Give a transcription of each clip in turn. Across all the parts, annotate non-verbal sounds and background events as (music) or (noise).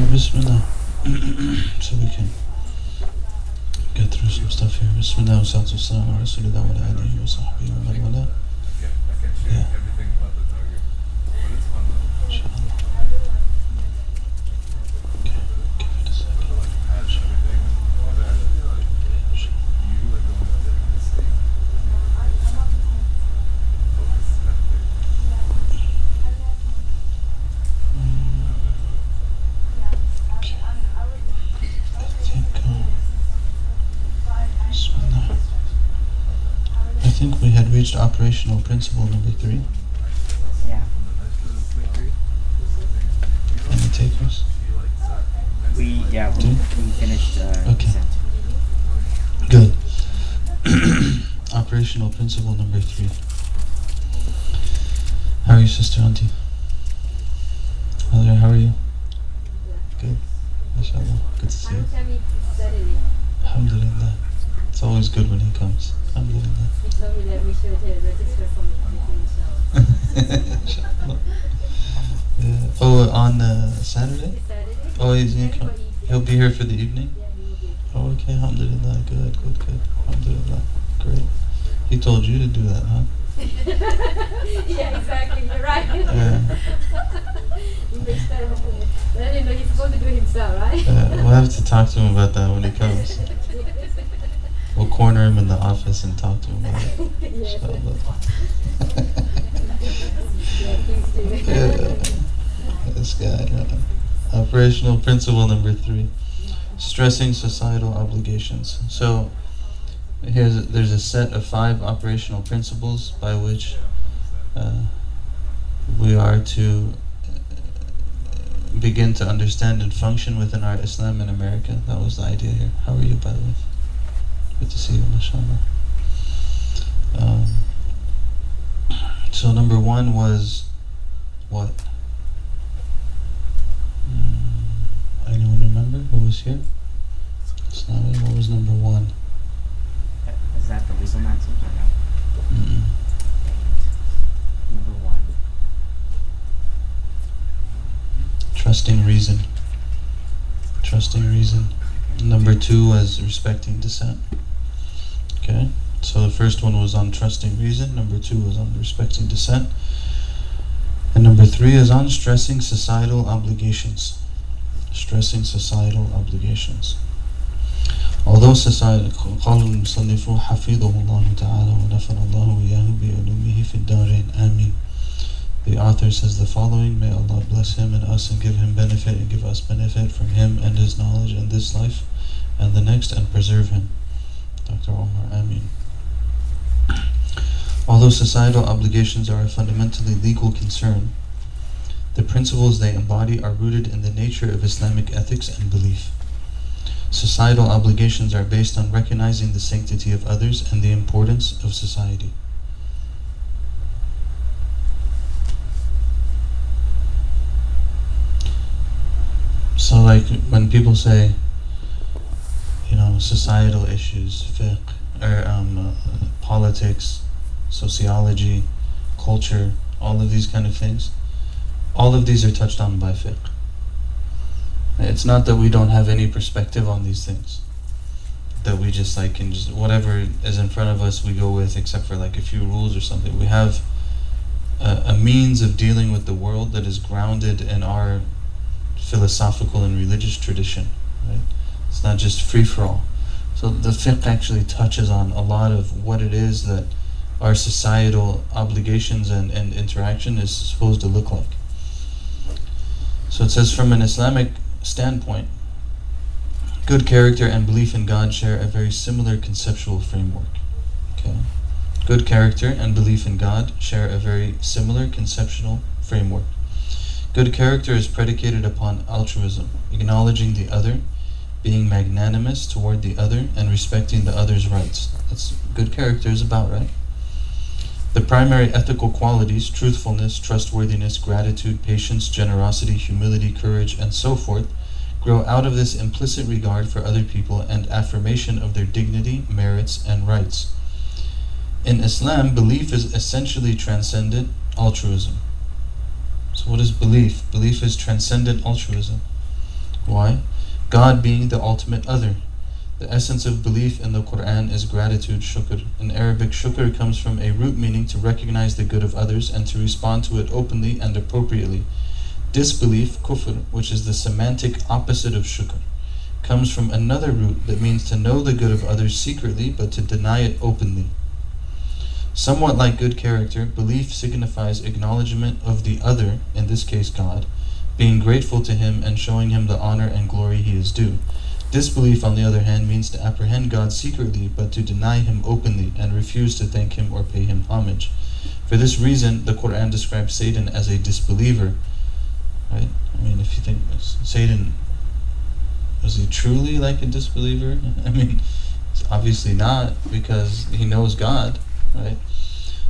Alright, (clears throat) Bismillah. so we can get through some stuff here. Bismillah wa salatu wassalam ala rasulillah wa alihi wa sahbihi wa man wala. Yeah. Inshallah. Okay, give it a second. Okay. I think, um, Bismillah. I think we had reached operational principle number three. Yeah. Any takers? We yeah we, Okay. we finished uh, Okay. consent. Good. (coughs) Operational principle number three. How are you, Sister Auntie? Hello, how are you? Good. MashaAllah. Good to see you. I'm coming Saturday. Alhamdulillah. It's always good when he comes. Alhamdulillah. (laughs) He told me that we should uh, register for me inshallah. Inshallah. Oh, on uh, Saturday? Saturday? Oh, he's gonna come. He'll be here for the evening? Yeah, he will be. Oh, okay. Alhamdulillah. Good, good, good. Alhamdulillah. Great. He told you to do that, huh? (laughs) yeah, exactly. You're right. Yeah. (laughs) he makes that happen. But I didn't know he's supposed to do it himself, right? Uh, we'll have to talk to him about that when he comes. We'll corner him in the office and talk to him about it. (laughs) yes. (laughs) Yeah, please do. Yeah. This guy. uh, operational principle number three: stressing societal obligations. So here's there's a set of five operational principles by which uh, we are to uh, begin to understand and function within our Islam in America. That was the idea here. How are you, by the way? Good to see you, mashallah. Um, so number one was what? Mm, anyone remember who was here? It's not Islami, what was number one? Is that the legal maxim or no? Mm-mm. Number one. Trusting reason. Trusting reason. Number two was respecting dissent. Okay? So the first one was on trusting reason, number two was on respecting dissent. And number three is on stressing societal obligations. Stressing societal obligations. Although society قال المصنف حفظه الله تعالى ونفر الله إياه بعلومه في الدارين آمين the author says the following May Allah bless him and us and give him benefit and give us benefit from him and his knowledge in this life and the next and preserve him. Dr. Omar Amin. Although societal obligations are a fundamentally legal concern, the principles they embody are rooted in the nature of Islamic ethics and belief. Societal obligations are based on recognizing the sanctity of others and the importance of society. So, like when people say, you know, societal issues, fiqh, or um, uh, politics, sociology, culture, all of these kind of things, all of these are touched on by fiqh. It's not that we don't have any perspective on these things. That we just like can just whatever is in front of us we go with, except for like a few rules or something. We have a, a means of dealing with the world that is grounded in our philosophical and religious tradition, right? It's not just free for all. So the fiqh actually touches on a lot of what it is that our societal obligations and, and interaction is supposed to look like. So it says from an Islamic standpoint, good character and belief in God share a very similar conceptual framework. Okay. Good character and belief in God share a very similar conceptual framework. Good character is predicated upon altruism, acknowledging the other, being magnanimous toward the other, and respecting the other's rights. That's good character is about, right? The primary ethical qualities, truthfulness, trustworthiness, gratitude, patience, generosity, humility, courage, and so forth, grow out of this implicit regard for other people and affirmation of their dignity, merits, and rights. In Islam, belief is essentially transcendent altruism. So, what is belief? Belief is transcendent altruism. Why? God being the ultimate other. The essence of belief in the Quran is gratitude, shukr. In Arabic, shukr comes from a root meaning to recognize the good of others and to respond to it openly and appropriately. Disbelief, kufr, which is the semantic opposite of shukr, comes from another root that means to know the good of others secretly but to deny it openly. Somewhat like good character, belief signifies acknowledgement of the other, in this case God, being grateful to him and showing him the honor and glory he is due. Disbelief, on the other hand, means to apprehend God secretly but to deny him openly and refuse to thank him or pay him homage. For this reason, the Quran describes Satan as a disbeliever. Right? I mean, if you think Satan was he truly like a disbeliever? (laughs) I mean, obviously not because he knows God right?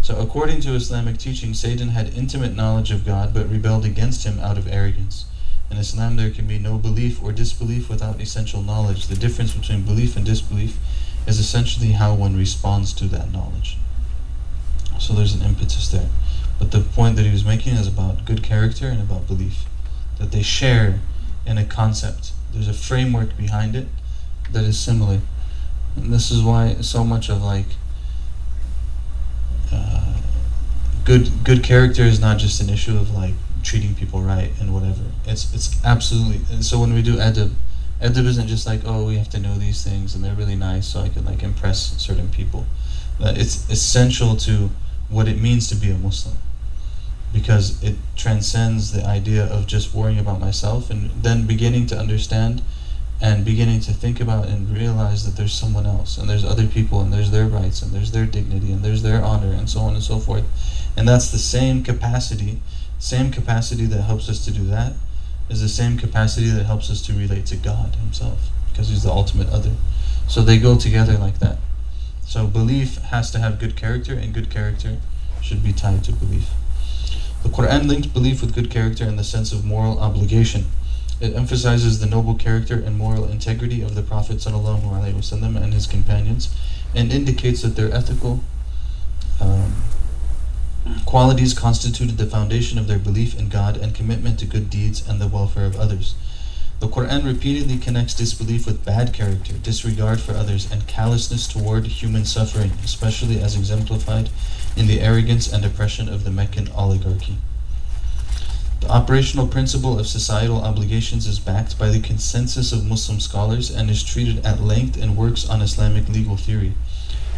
So, according to Islamic teaching, Satan had intimate knowledge of God but rebelled against him out of arrogance. In Islam, there can be no belief or disbelief without essential knowledge. The difference between belief and disbelief is essentially how one responds to that knowledge. So, there's an impetus there. But the point that he was making is about good character and about belief. That they share in a concept. There's a framework behind it that is similar. And this is why so much of like uh, good good character is not just an issue of like treating people right and whatever. It's it's absolutely. And so when we do adab, adab isn't just like oh we have to know these things and they're really nice so I can like impress certain people. But it's essential to what it means to be a Muslim because it transcends the idea of just worrying about myself and then beginning to understand and beginning to think about and realize that there's someone else and there's other people and there's their rights and there's their dignity and there's their honor and so on and so forth. And that's the same capacity same capacity that helps us to do that is the same capacity that helps us to relate to god himself because he's the ultimate other. So they go together like that. So belief has to have good character and good character should be tied to belief. The quran linked belief with good character in the sense of moral obligation it emphasizes the noble character and moral integrity of the Prophet ﷺ and his companions and indicates that their ethical um, qualities constituted the foundation of their belief in God and commitment to good deeds and the welfare of others. The Quran repeatedly connects disbelief with bad character, disregard for others, and callousness toward human suffering, especially as exemplified in the arrogance and oppression of the Meccan oligarchy. The operational principle of societal obligations is backed by the consensus of Muslim scholars and is treated at length in works on Islamic legal theory.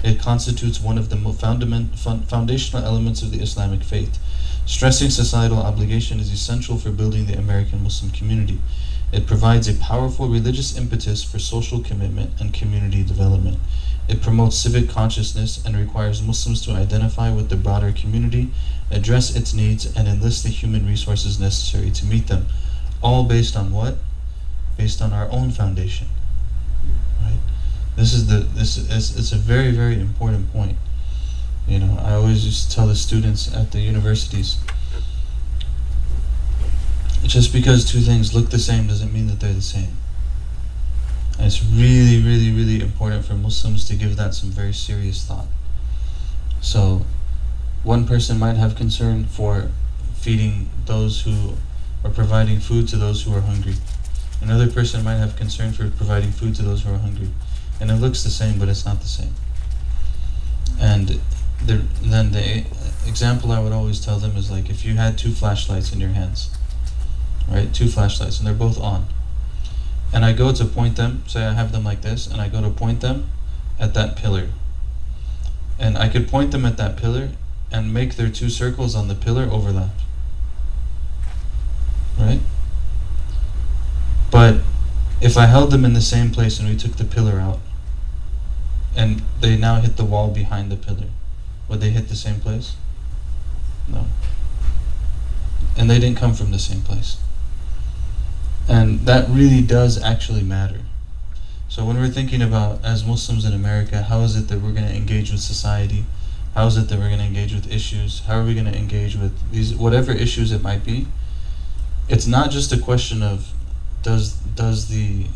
It constitutes one of the fundament, foundational elements of the Islamic faith. Stressing societal obligation is essential for building the American Muslim community. It provides a powerful religious impetus for social commitment and community development. It promotes civic consciousness and requires Muslims to identify with the broader community, address its needs, and enlist the human resources necessary to meet them. All based on what? Based on our own foundation. Right? This is the this is it's a very very important point. You know, I always used to tell the students at the universities just because two things look the same doesn't mean that they're the same. It's really, really, really important for Muslims to give that some very serious thought. So, one person might have concern for feeding those who are providing food to those who are hungry. Another person might have concern for providing food to those who are hungry. And it looks the same, but it's not the same. And the, then the example I would always tell them is like if you had two flashlights in your hands, right? Two flashlights, and they're both on and I go to point them, say I have them like this, and I go to point them at that pillar. And I could point them at that pillar and make their two circles on the pillar overlap. Right? But if I held them in the same place and we took the pillar out, and they now hit the wall behind the pillar, would they hit the same place? No. And they didn't come from the same place. And that really does actually matter. So when we're thinking about, as Muslims in America, how is it that we're going to engage with society? How is it that we're going to engage with issues? How are we going to engage with these, whatever issues it might be? It's not just a question of does does the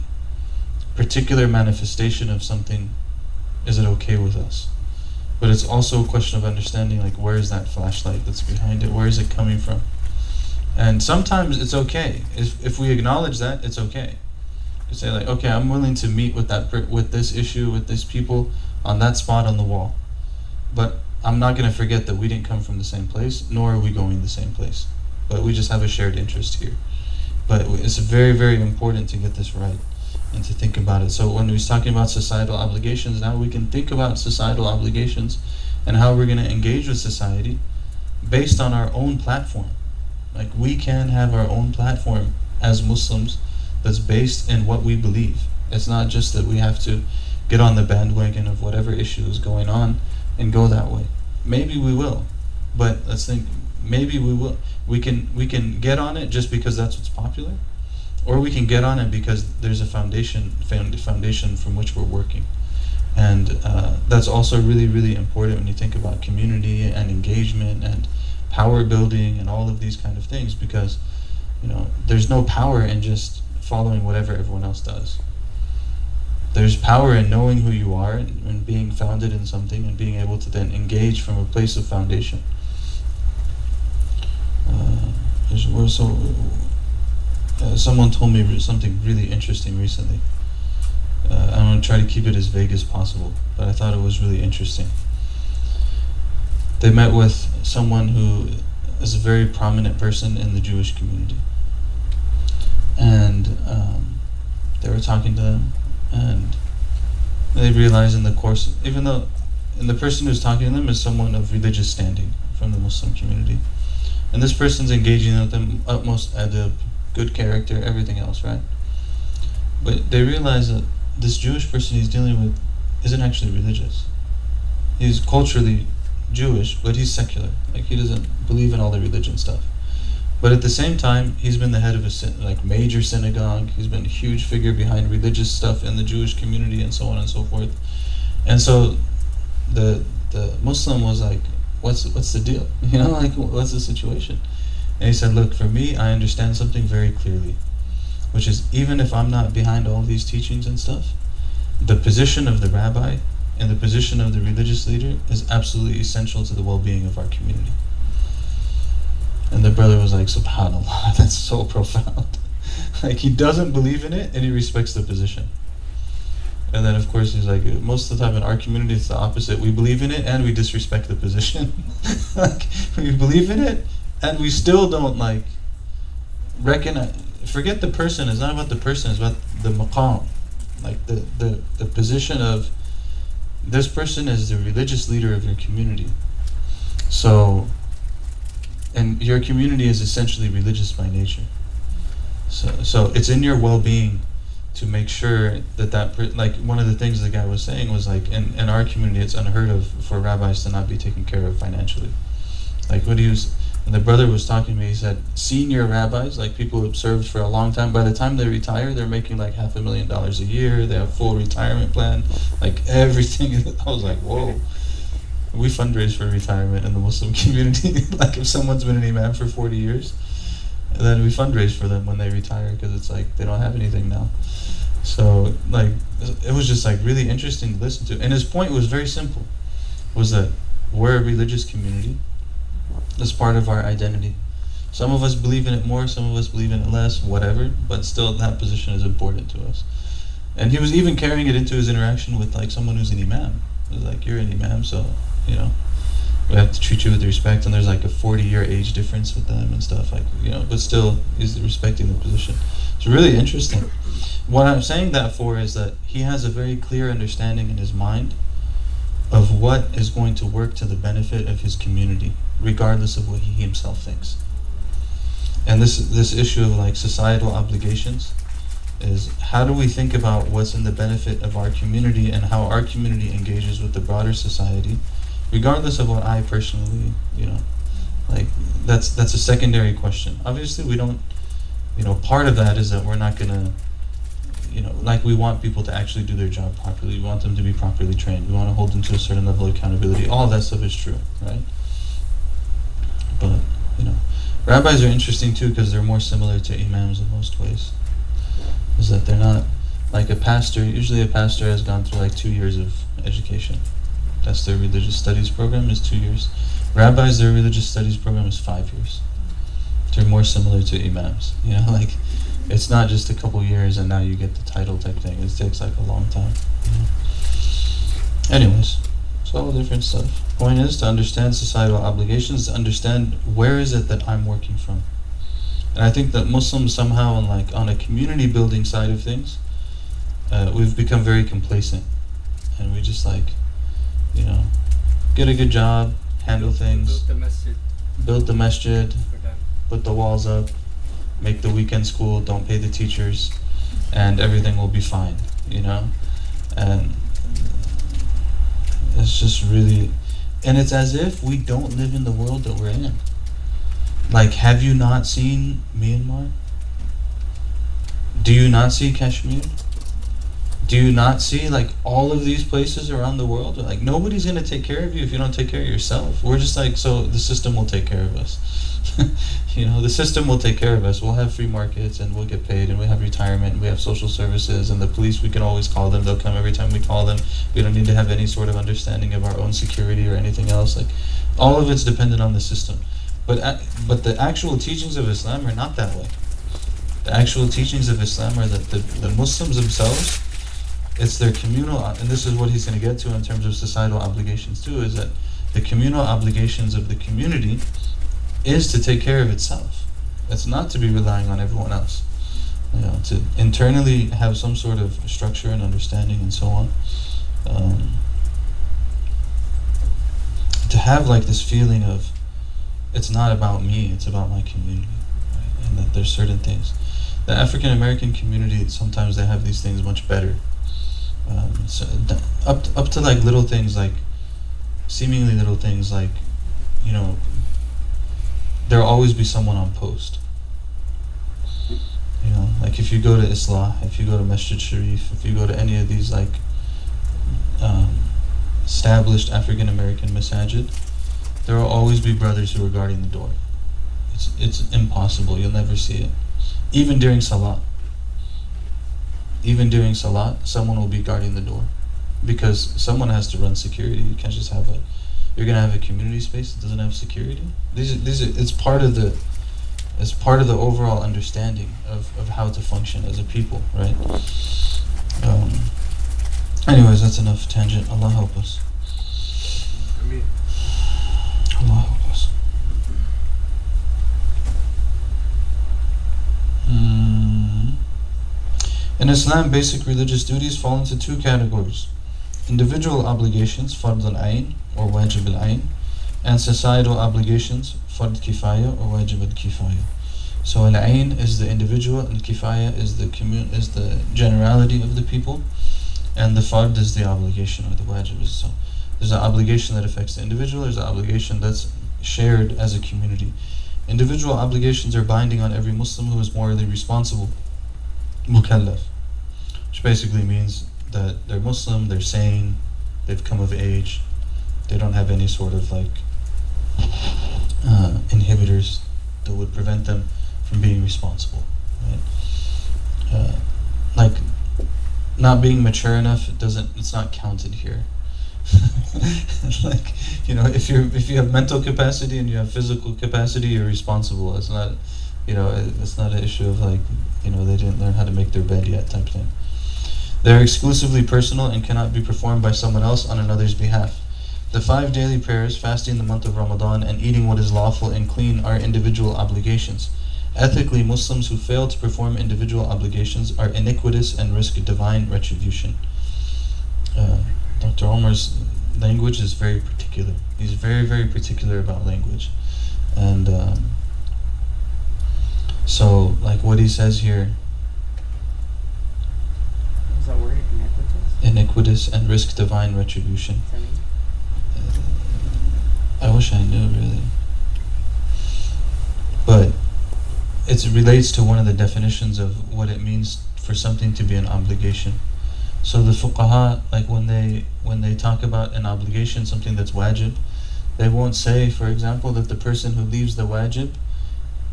particular manifestation of something is it okay with us? But it's also a question of understanding like where is that flashlight that's behind it? Where is it coming from? And sometimes it's okay. If, if we acknowledge that, it's okay. To say like, okay, I'm willing to meet with that with this issue with this people on that spot on the wall, but I'm not going to forget that we didn't come from the same place, nor are we going the same place, but we just have a shared interest here. But it's very very important to get this right and to think about it. So when we was talking about societal obligations, now we can think about societal obligations and how we're going to engage with society based on our own platform. Like we can have our own platform as Muslims that's based in what we believe. It's not just that we have to get on the bandwagon of whatever issue is going on and go that way. Maybe we will, but let's think. Maybe we will. We can we can get on it just because that's what's popular, or we can get on it because there's a foundation foundation from which we're working, and uh, that's also really really important when you think about community and engagement and power building and all of these kind of things because you know there's no power in just following whatever everyone else does. There's power in knowing who you are and, and being founded in something and being able to then engage from a place of foundation. Uh, so uh, someone told me something really interesting recently. Uh, i'm going to try to keep it as vague as possible but i thought it was really interesting they met with someone who is a very prominent person in the Jewish community. And um, they were talking to them, and they realized in the course, even though, and the person who's talking to them is someone of religious standing from the Muslim community. And this person's engaging with them utmost adab, good character, everything else, right? But they realize that this Jewish person he's dealing with isn't actually religious. He's culturally Jewish, but he's secular. Like he doesn't believe in all the religion stuff. But at the same time, he's been the head of a syn- like major synagogue. He's been a huge figure behind religious stuff in the Jewish community and so on and so forth. And so, the the Muslim was like, "What's what's the deal? (laughs) You know, like what's the situation?" And he said, "Look, for me, I understand something very clearly, which is even if I'm not behind all these teachings and stuff, the position of the rabbi and the position of the religious leader is absolutely essential to the well-being of our community. And the brother was like, Subhanallah, (laughs) that's so profound. (laughs) like he doesn't believe in it and he respects the position. And then of course he's like, most of the time in our community it's the opposite. We believe in it and we disrespect the position. (laughs) like we believe in it and we still don't like recognize forget the person, it's not about the person, it's about the maqam. Like the, the, the position of this person is the religious leader of your community. So, and your community is essentially religious by nature. So, so it's in your well-being to make sure that that like one of the things the guy was saying was like in, in our community it's unheard of for rabbis to not be taken care of financially. Like what he was, and the brother was talking to me. He said senior rabbis, like people who have served for a long time, by the time they retire, they're making like half a million dollars a year. They have full retirement plan, like (laughs) everything. (laughs) I was like, whoa. We fundraise for retirement in the Muslim (laughs) community. like if someone's been an imam for 40 years, then we fundraise for them when they retire because it's like they don't have anything now. So like it was just like really interesting to listen to. And his point was very simple, was that we're a religious community. That's part of our identity. Some of us believe in it more, some of us believe in it less, whatever, but still that position is important to us. And he was even carrying it into his interaction with like someone who's an imam. It was like you're an imam, so you know we have to treat you with respect. And there's like a 40 year age difference with them and stuff like you know, but still he's respecting the position. It's really interesting. What I'm saying that for is that he has a very clear understanding in his mind of what is going to work to the benefit of his community, regardless of what he himself thinks. And this this issue of like societal obligations is how do we think about what's in the benefit of our community and how our community engages with the broader society, regardless of what I personally, you know, like that's that's a secondary question. Obviously, we don't, you know, part of that is that we're not gonna, you know, like we want people to actually do their job properly. We want them to be properly trained. We want to hold them to a certain level of accountability. All that stuff is true, right? But you know, rabbis are interesting too because they're more similar to imams in most ways. Is that they're not like a pastor. Usually, a pastor has gone through like two years of education. That's their religious studies program is two years. Rabbis, their religious studies program is five years. They're more similar to imams. You know, (laughs) like It's not just a couple years and now you get the title type thing. It takes like a long time. Anyways, it's all different stuff. Point is to understand societal obligations, to understand where is it that I'm working from. And I think that Muslims somehow on like on a community building side of things, uh, we've become very complacent. And we just like, you know, get a good job, handle things, Built the masjid build the masjid, put the walls up, make the weekend school, don't pay the teachers, and everything will be fine, you know? And it's just really, and it's as if we don't live in the world that we're in. Like, have you not seen Myanmar? Do you not see Kashmir? Do you not see like all of these places around the world? Like nobody's gonna take care of you if you don't take care of yourself. We're just like so the system will take care of us. (laughs) you know, the system will take care of us. We'll have free markets and we'll get paid and we have retirement and we have social services and the police we can always call them. They'll come every time we call them. We don't need to have any sort of understanding of our own security or anything else. Like all of it's dependent on the system. But uh, but the actual teachings of Islam are not that way. The actual teachings of Islam are that the, the Muslims themselves it's their communal and this is what he's going to get to in terms of societal obligations too is that the communal obligations of the community is to take care of itself. It's not to be relying on everyone else you know to internally have some sort of structure and understanding and so on. Um, to have like this feeling of it's not about me it's about my community right? and that there's certain things. The African American community sometimes they have these things much better um, so up to, up to like little things like seemingly little things like you know there'll always be someone on post. You know like if you go to Islah if you go to Masjid Sharif if you go to any of these like um, established African American masajid there will always be brothers who are guarding the door. It's it's impossible. You'll never see it. Even during salat even during salat, someone will be guarding the door because someone has to run security. You can't just have a you're gonna have a community space that doesn't have security. These are, these are, it's part of the it's part of the overall understanding of, of how to function as a people, right? Um, anyways, that's enough tangent. Allah help us. I mean, Allah help us. Hmm. In Islam, basic religious duties fall into two categories individual obligations, fard al ayn or wajib al ayn, and societal obligations, fard kifaya or wajib al kifaya. So al ayn is the individual, and kifaya is the commun- is the generality of the people, and the fard is the obligation or the wajib. is So there's an obligation that affects the individual. There's an obligation that's shared as a community. Individual obligations are binding on every Muslim who is morally responsible mukallaf, which basically means that they're Muslim, they're sane, they've come of age, they don't have any sort of like uh, inhibitors that would prevent them from being responsible. Right? Uh, like not being mature enough it doesn't it's not counted here. (laughs) like you know if you're if you have mental capacity and you have physical capacity you're responsible it's not you know it- it's not an issue of like you know they didn't learn how to make their bed yet type thing they're exclusively personal and cannot be performed by someone else on another's behalf. The five daily prayers fasting the month of ramadan and eating what is lawful and clean are individual obligations. Ethically muslims who fail to perform individual obligations are iniquitous and risk divine retribution. Uh, dr omar's language is very particular. He's very very particular about language. And um, so, like what he says here, That word? Iniquitous? iniquitous and risk divine retribution. Does? I wish I knew really. But it relates to one of the definitions of what it means for something to be an obligation. So the fuqaha, like when they when they talk about an obligation, something that's wajib, they won't say, for example, that the person who leaves the wajib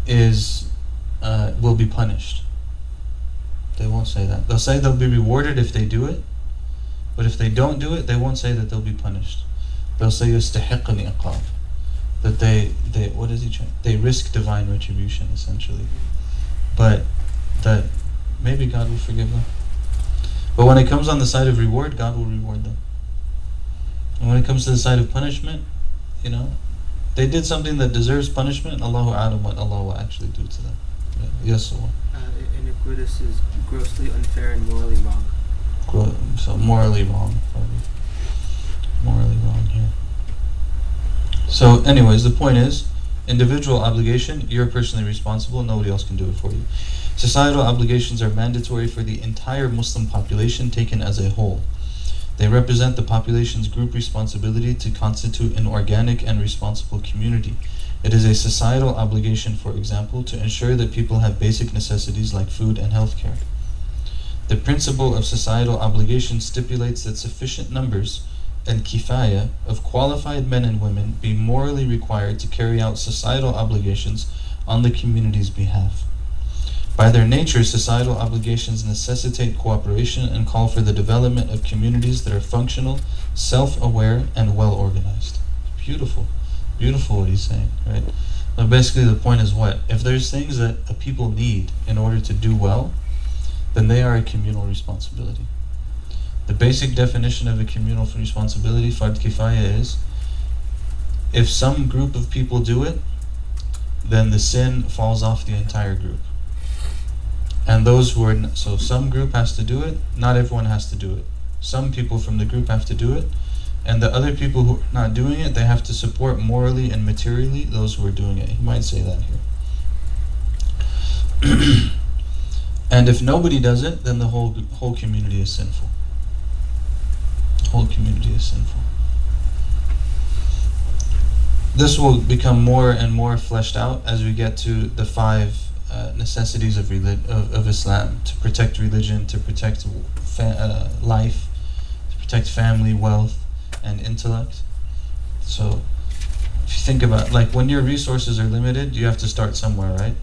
is uh, will be punished. They won't say that. They'll say they'll be rewarded if they do it, but if they don't do it, they won't say that they'll be punished. They'll say يستحق العقاب. That they, they what is he trying? They risk divine retribution essentially. But that maybe God will forgive them. But when it comes on the side of reward, God will reward them. And when it comes to the side of punishment, you know, they did something that deserves punishment. Allahu alam what Allah will actually do to them. Yeah. Yes, so, Uh, iniquitous is grossly unfair and morally wrong. gro- so morally wrong, probably. Morally wrong here. So, anyways, the point is, individual obligation, you're personally responsible, nobody else can do it for you. Societal obligations are mandatory for the entire Muslim population taken as a whole. They represent the population's group responsibility to constitute an organic and responsible community. It is a societal obligation, for example, to ensure that people have basic necessities like food and healthcare. The principle of societal obligation stipulates that sufficient numbers and kifaya of qualified men and women be morally required to carry out societal obligations on the community's behalf. By their nature, societal obligations necessitate cooperation and call for the development of communities that are functional, self aware, and well organized. Beautiful. Beautiful what he's saying, right? But basically, the point is what? If there's things that a people need in order to do well, then they are a communal responsibility. The basic definition of a communal responsibility, fard kifaya, is if some group of people do it, then the sin falls off the entire group. And those who are, so some group has to do it, not everyone has to do it. Some people from the group have to do it, and the other people who are not doing it, they have to support morally and materially those who are doing it. He might say that here. (clears throat) and if nobody does it, then the whole whole community is sinful. Whole community is sinful. This will become more and more fleshed out as we get to the five uh, necessities of, relig- of of Islam to protect religion, to protect fa- uh, life, to protect family, wealth, and intellect. So, if you think about like when your resources are limited, you have to start somewhere, right?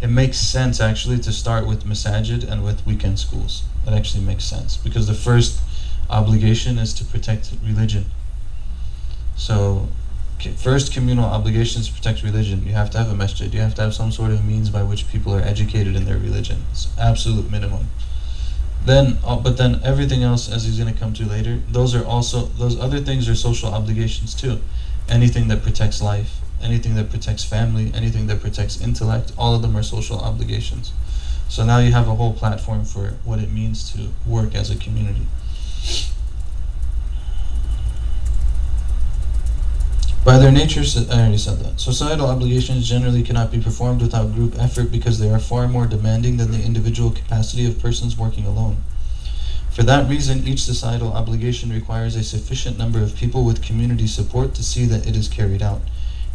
It makes sense actually to start with masajid and with weekend schools. It actually makes sense because the first obligation is to protect religion. So, first communal obligation is to protect religion. You have to have a masjid. You have to have some sort of means by which people are educated in their religion. It's absolute minimum. Then, uh, but then everything else, as he's going to come to later, those are also those other things are social obligations too. Anything that protects life, anything that protects family, anything that protects intellect, all of them are social obligations. So now you have a whole platform for what it means to work as a community. By their nature, I already said that. Societal obligations generally cannot be performed without group effort because they are far more demanding than the individual capacity of persons working alone. For that reason, each societal obligation requires a sufficient number of people with community support to see that it is carried out.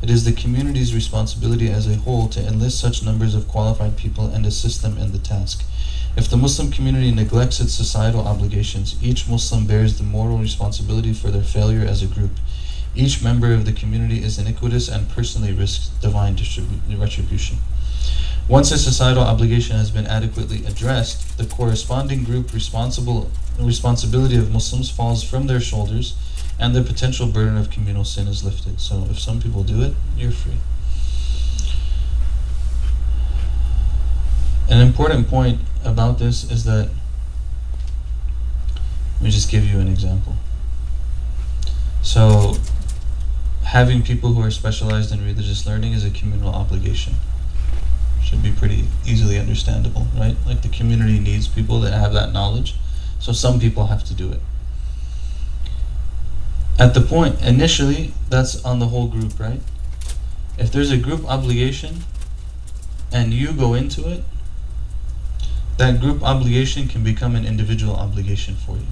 It is the community's responsibility as a whole to enlist such numbers of qualified people and assist them in the task. If the Muslim community neglects its societal obligations, each Muslim bears the moral responsibility for their failure as a group. Each member of the community is iniquitous and personally risks divine distribu- retribution. Once a societal obligation has been adequately addressed, the corresponding group responsible responsibility of Muslims falls from their shoulders and the potential burden of communal sin is lifted. So if some people do it, you're free. An important point about this is that let me just give you an example. So having people who are specialized in religious learning is a communal obligation. Should be pretty easily understandable, right? Like the community needs people that have that knowledge. So some people have to do it. At the point, initially, that's on the whole group, right? If there's a group obligation and you go into it, that group obligation can become an individual obligation for you.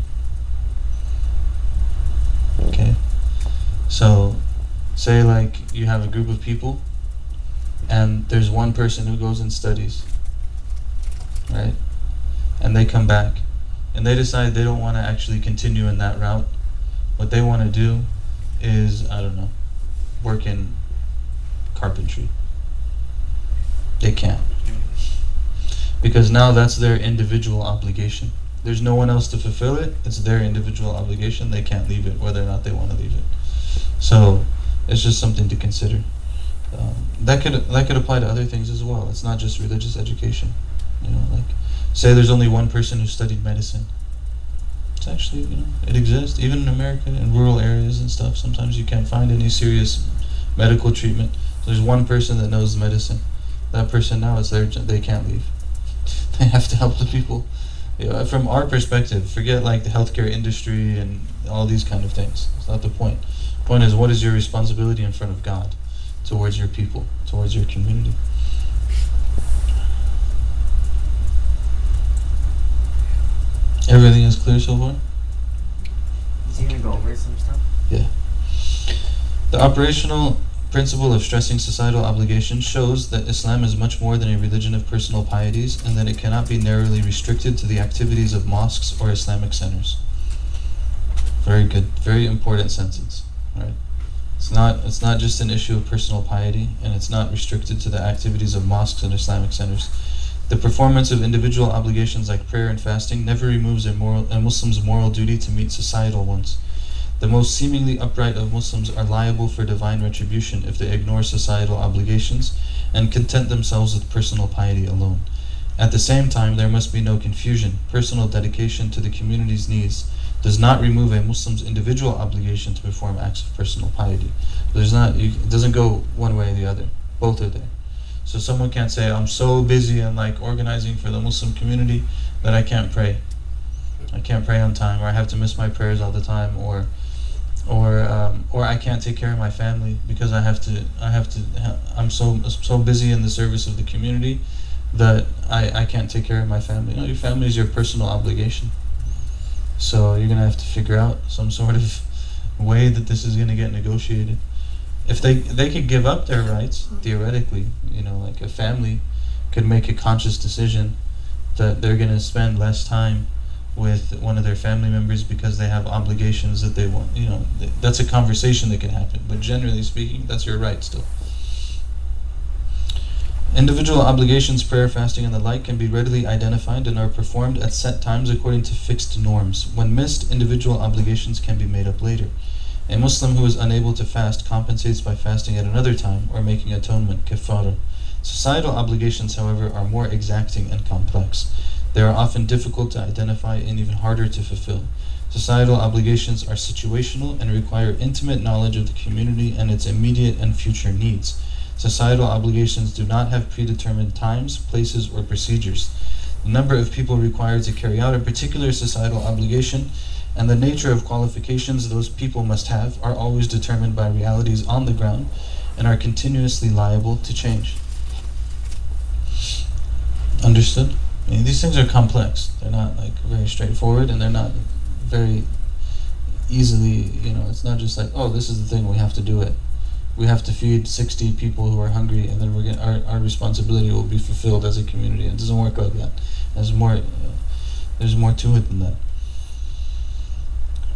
Okay? So, say like you have a group of people and there's one person who goes and studies, right? And they come back and they decide they don't want to actually continue in that route. What they want to do is, I don't know, work in carpentry. They can't. Because now that's their individual obligation. There's no one else to fulfill it. It's their individual obligation. They can't leave it, whether or not they want to leave it. So it's just something to consider. Um, that could that could apply to other things as well. It's not just religious education. You know, like Say there's only one person who studied medicine. It's actually, you know, it exists. Even in America, in rural areas and stuff, sometimes you can't find any serious medical treatment. There's one person that knows medicine. That person now is there, they can't leave. (laughs) They have to help the people. You know, from our perspective, forget like the healthcare industry and all these kind of things. It's not the point. Point is, what is your responsibility in front of God towards your people, towards your community? Everything is clear so far? Is he gonna go over some stuff? Yeah. The operational principle of stressing societal obligations shows that Islam is much more than a religion of personal pieties and that it cannot be narrowly restricted to the activities of mosques or Islamic centers. Very good, very important sentence. Right? It's not it's not just an issue of personal piety and it's not restricted to the activities of mosques and Islamic centers. The performance of individual obligations like prayer and fasting never removes a, moral, a Muslim's moral duty to meet societal ones. The most seemingly upright of Muslims are liable for divine retribution if they ignore societal obligations and content themselves with personal piety alone. At the same time, there must be no confusion. Personal dedication to the community's needs does not remove a Muslim's individual obligation to perform acts of personal piety. There's not, you, it doesn't go one way or the other. Both are there. So someone can't say, I'm so busy and like organizing for the Muslim community that I can't pray. I can't pray on time, or I have to miss my prayers all the time, or or um, or I can't take care of my family because I have to I have to I'm so so busy in the service of the community that I, I can't take care of my family. Know, your family is your personal obligation. So you're gonna have to figure out some sort of way that this is gonna get negotiated. If they they could give up their rights theoretically, you know, like a family could make a conscious decision that they're gonna spend less time with one of their family members because they have obligations that they want. You know, th- that's a conversation that can happen. But generally speaking, that's your right still. Individual obligations, prayer, fasting, and the like can be readily identified and are performed at set times according to fixed norms. When missed, individual obligations can be made up later. A Muslim who is unable to fast compensates by fasting at another time or making atonement, kafara. Societal obligations, however, are more exacting and complex. They are often difficult to identify and even harder to fulfill. Societal obligations are situational and require intimate knowledge of the community and its immediate and future needs. Societal obligations do not have predetermined times, places, or procedures. The number of people required to carry out a particular societal obligation and the nature of qualifications those people must have are always determined by realities on the ground and are continuously liable to change. Understood? I mean, these things are complex. They're not like very straightforward, and they're not very easily. You know, it's not just like, oh, this is the thing we have to do it. We have to feed sixty people who are hungry, and then we're gonna, our our responsibility will be fulfilled as a community. It doesn't work like that. There's more. Uh, there's more to it than that.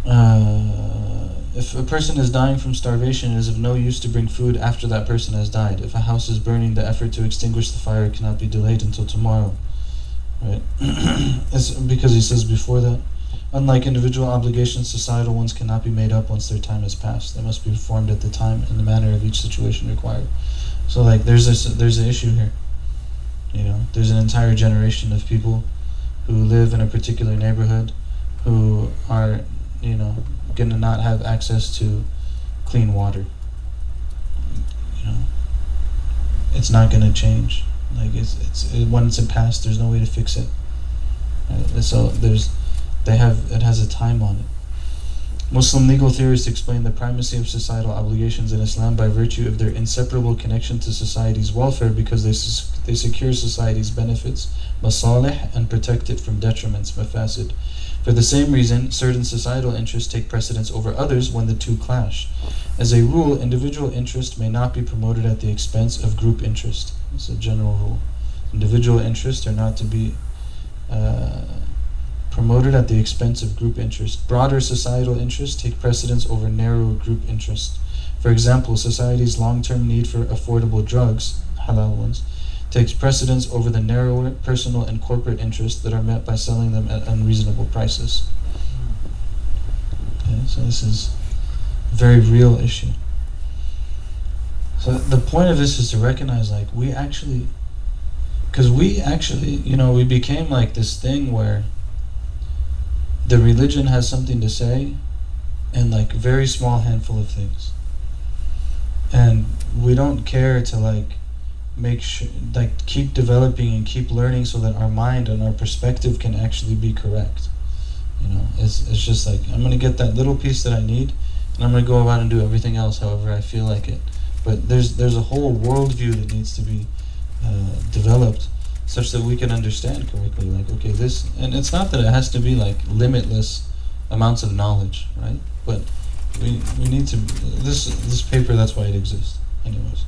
Uh, if a person is dying from starvation, it is of no use to bring food after that person has died. If a house is burning, the effort to extinguish the fire cannot be delayed until tomorrow. Right? (clears throat) it's because he says before that, unlike individual obligations, societal ones cannot be made up once their time has passed. They must be performed at the time and the manner of each situation required. So, like, there's this, there's an issue here. You know, there's an entire generation of people who live in a particular neighborhood who are, you know, gonna not have access to clean water. You know, it's not gonna change. Like it's it's it, once it passed, there's no way to fix it. Right? So there's they have it has a time on it. Muslim legal theorists explain the primacy of societal obligations in Islam by virtue of their inseparable connection to society's welfare because they, they secure society's benefits, masalih, and protect it from detriments, mafasid. For the same reason, certain societal interests take precedence over others when the two clash. As a rule, individual interest may not be promoted at the expense of group interest. It's a general rule. Individual interests are not to be uh, promoted at the expense of group interest. Broader societal interests take precedence over narrower group interests. For example, society's long term need for affordable drugs, halal ones, takes precedence over the narrower personal and corporate interests that are met by selling them at unreasonable prices. Okay, so this is a very real issue. So the point of this is to recognize like we actually because we actually, you know, we became like this thing where the religion has something to say and like very small handful of things. And we don't care to like make sure like keep developing and keep learning so that our mind and our perspective can actually be correct. You know, it's it's just like I'm gonna get that little piece that I need and I'm gonna go about and do everything else however I feel like it. But there's there's a whole worldview that needs to be uh, developed such that we can understand correctly. Like, okay, this, and it's not that it has to be like limitless amounts of knowledge, right? But we, we need to this this paper. That's why it exists, anyways.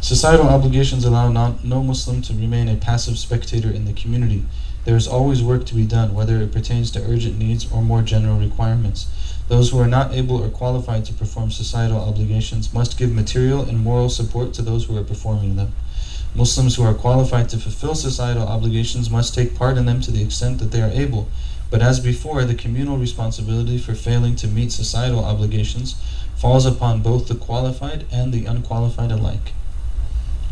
Societal obligations allow non, no Muslim to remain a passive spectator in the community. There is always work to be done, whether it pertains to urgent needs or more general requirements. Those who are not able or qualified to perform societal obligations must give material and moral support to those who are performing them. Muslims who are qualified to fulfill societal obligations must take part in them to the extent that they are able. But as before, the communal responsibility for failing to meet societal obligations falls upon both the qualified and the unqualified alike.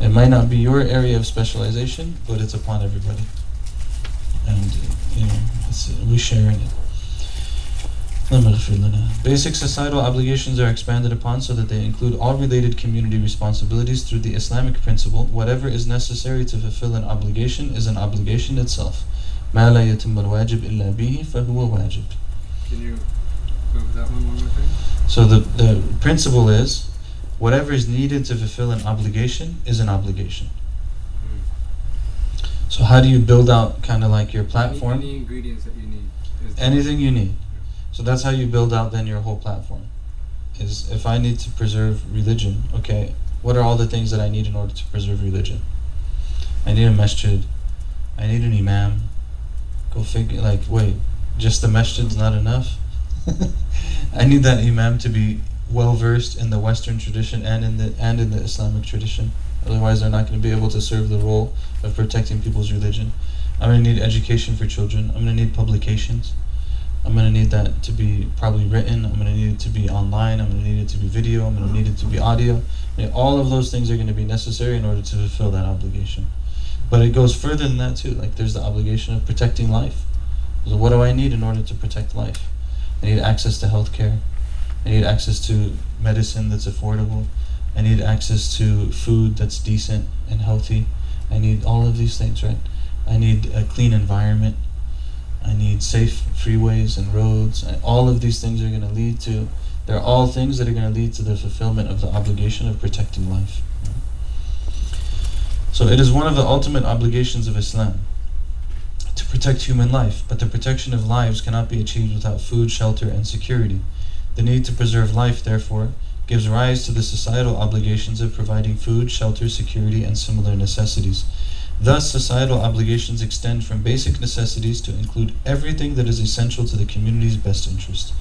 It might not be your area of specialization, but it's upon everybody. And, you know, we share in it. Basic societal obligations are expanded upon so that they include all related community responsibilities through the Islamic principle whatever is necessary to fulfill an obligation is an obligation itself. ما لا يتم الواجب إلا به فهو واجب. Can you go over that one one more time? So the, the principle is whatever is needed to fulfill an obligation is an obligation. So how do you build out kind of like your platform? Any, any ingredients that you need. Is Anything you need. So that's how you build out then your whole platform. Is if I need to preserve religion, okay, what are all the things that I need in order to preserve religion? I need a masjid. I need an imam. Go figure. Like, wait, just the masjid's not enough. (laughs) I need that imam to be well versed in the Western tradition and in the and in the Islamic tradition. Otherwise, they're not going to be able to serve the role of protecting people's religion. I'm going to need education for children. I'm going to need publications. I'm to need that to be probably written. I'm to need it to be online. I'm to need it to be video. I'm to need it to be audio. All of those things are to be necessary in order to fulfill that obligation. But it goes further than that too. Like there's the obligation of protecting life. So what do I need in order to protect life? I need access to health care. I need access to medicine that's affordable. I need access to food that's decent and healthy. I need all of these things, right? I need a clean environment. I need safe freeways and roads. And all of these things are going to lead to, they're all things that are going to lead to the fulfillment of the obligation of protecting life. So it is one of the ultimate obligations of Islam to protect human life, but the protection of lives cannot be achieved without food, shelter, and security. The need to preserve life, therefore, gives rise to the societal obligations of providing food, shelter, security, and similar necessities. Thus, societal obligations extend from basic necessities to include everything that is essential to the community's best interest.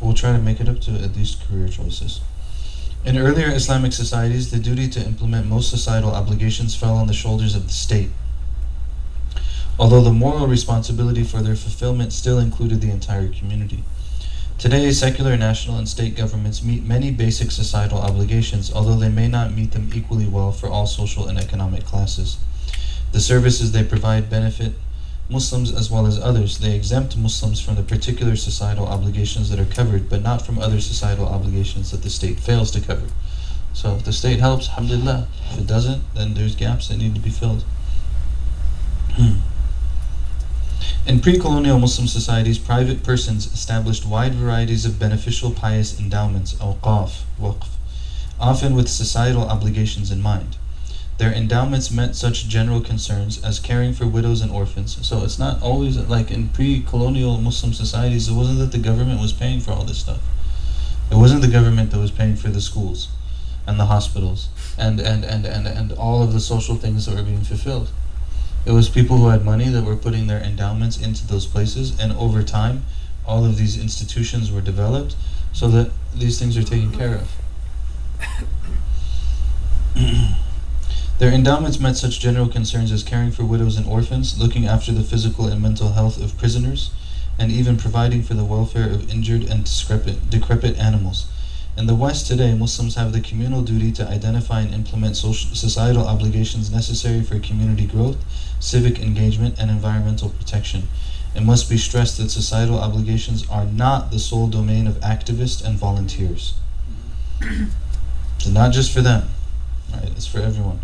We'll try to make it up to at least career choices. In earlier Islamic societies, the duty to implement most societal obligations fell on the shoulders of the state, although the moral responsibility for their fulfillment still included the entire community. Today, secular national and state governments meet many basic societal obligations, although they may not meet them equally well for all social and economic classes. The services they provide benefit Muslims as well as others. They exempt Muslims from the particular societal obligations that are covered, but not from other societal obligations that the state fails to cover. So if the state helps, alhamdulillah. If it doesn't, then there's gaps that need to be filled. Hmm. In pre-colonial Muslim societies, private persons established wide varieties of beneficial pious endowments, awqaf, waqf, often with societal obligations in mind. Their endowments met such general concerns as caring for widows and orphans. So it's not always like in pre-colonial Muslim societies. It wasn't that the government was paying for all this stuff. It wasn't the government that was paying for the schools, and the hospitals, and and and and and all of the social things that were being fulfilled. It was people who had money that were putting their endowments into those places, and over time, all of these institutions were developed so that these things are taken care of. (clears throat) Their endowments met such general concerns as caring for widows and orphans, looking after the physical and mental health of prisoners, and even providing for the welfare of injured and decrepit, decrepit animals. In the West today, Muslims have the communal duty to identify and implement social, societal obligations necessary for community growth, civic engagement, and environmental protection. It must be stressed that societal obligations are not the sole domain of activists and volunteers. Not just for them, right? It's for everyone.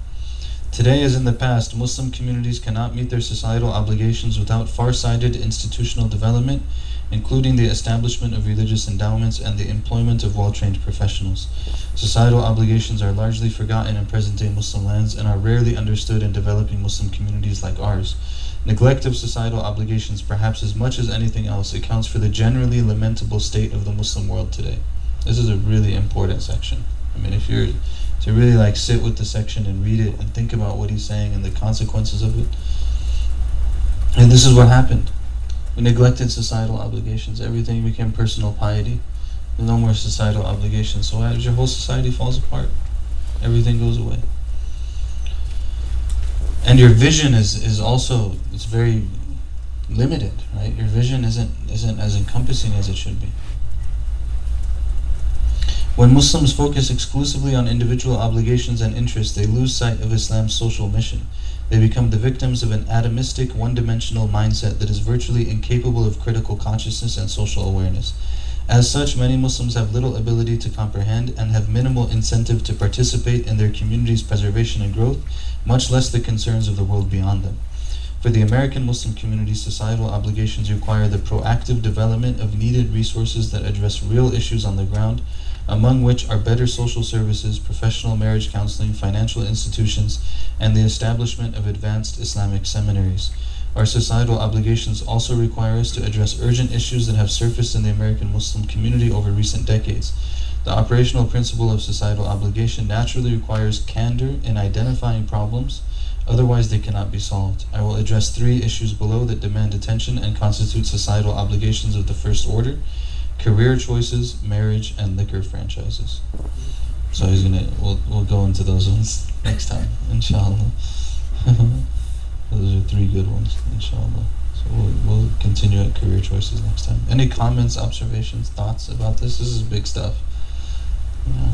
Today, as in the past, Muslim communities cannot meet their societal obligations without far sighted institutional development, including the establishment of religious endowments and the employment of well trained professionals. Societal obligations are largely forgotten in present day Muslim lands and are rarely understood in developing Muslim communities like ours. Neglect of societal obligations, perhaps as much as anything else, accounts for the generally lamentable state of the Muslim world today. This is a really important section. I mean, if you're to really like sit with the section and read it and think about what he's saying and the consequences of it. And this is what happened. We neglected societal obligations. Everything became personal piety. No more societal obligations. So as your whole society falls apart, everything goes away. And your vision is, is also it's very limited, right? Your vision isn't isn't as encompassing as it should be. When Muslims focus exclusively on individual obligations and interests, they lose sight of Islam's social mission. They become the victims of an atomistic, one dimensional mindset that is virtually incapable of critical consciousness and social awareness. As such, many Muslims have little ability to comprehend and have minimal incentive to participate in their community's preservation and growth, much less the concerns of the world beyond them. For the American Muslim community, societal obligations require the proactive development of needed resources that address real issues on the ground among which are better social services, professional marriage counseling, financial institutions, and the establishment of advanced Islamic seminaries. Our societal obligations also require us to address urgent issues that have surfaced in the American Muslim community over recent decades. The operational principle of societal obligation naturally requires candor in identifying problems, otherwise, they cannot be solved. I will address three issues below that demand attention and constitute societal obligations of the first order career choices, marriage, and liquor franchises. So he's gonna. We'll we'll go into those ones (laughs) next time, inshallah. (laughs) those are three good ones, inshallah. So we'll we'll continue at career choices next time. Any comments, observations, thoughts about this? This is big stuff. Yeah.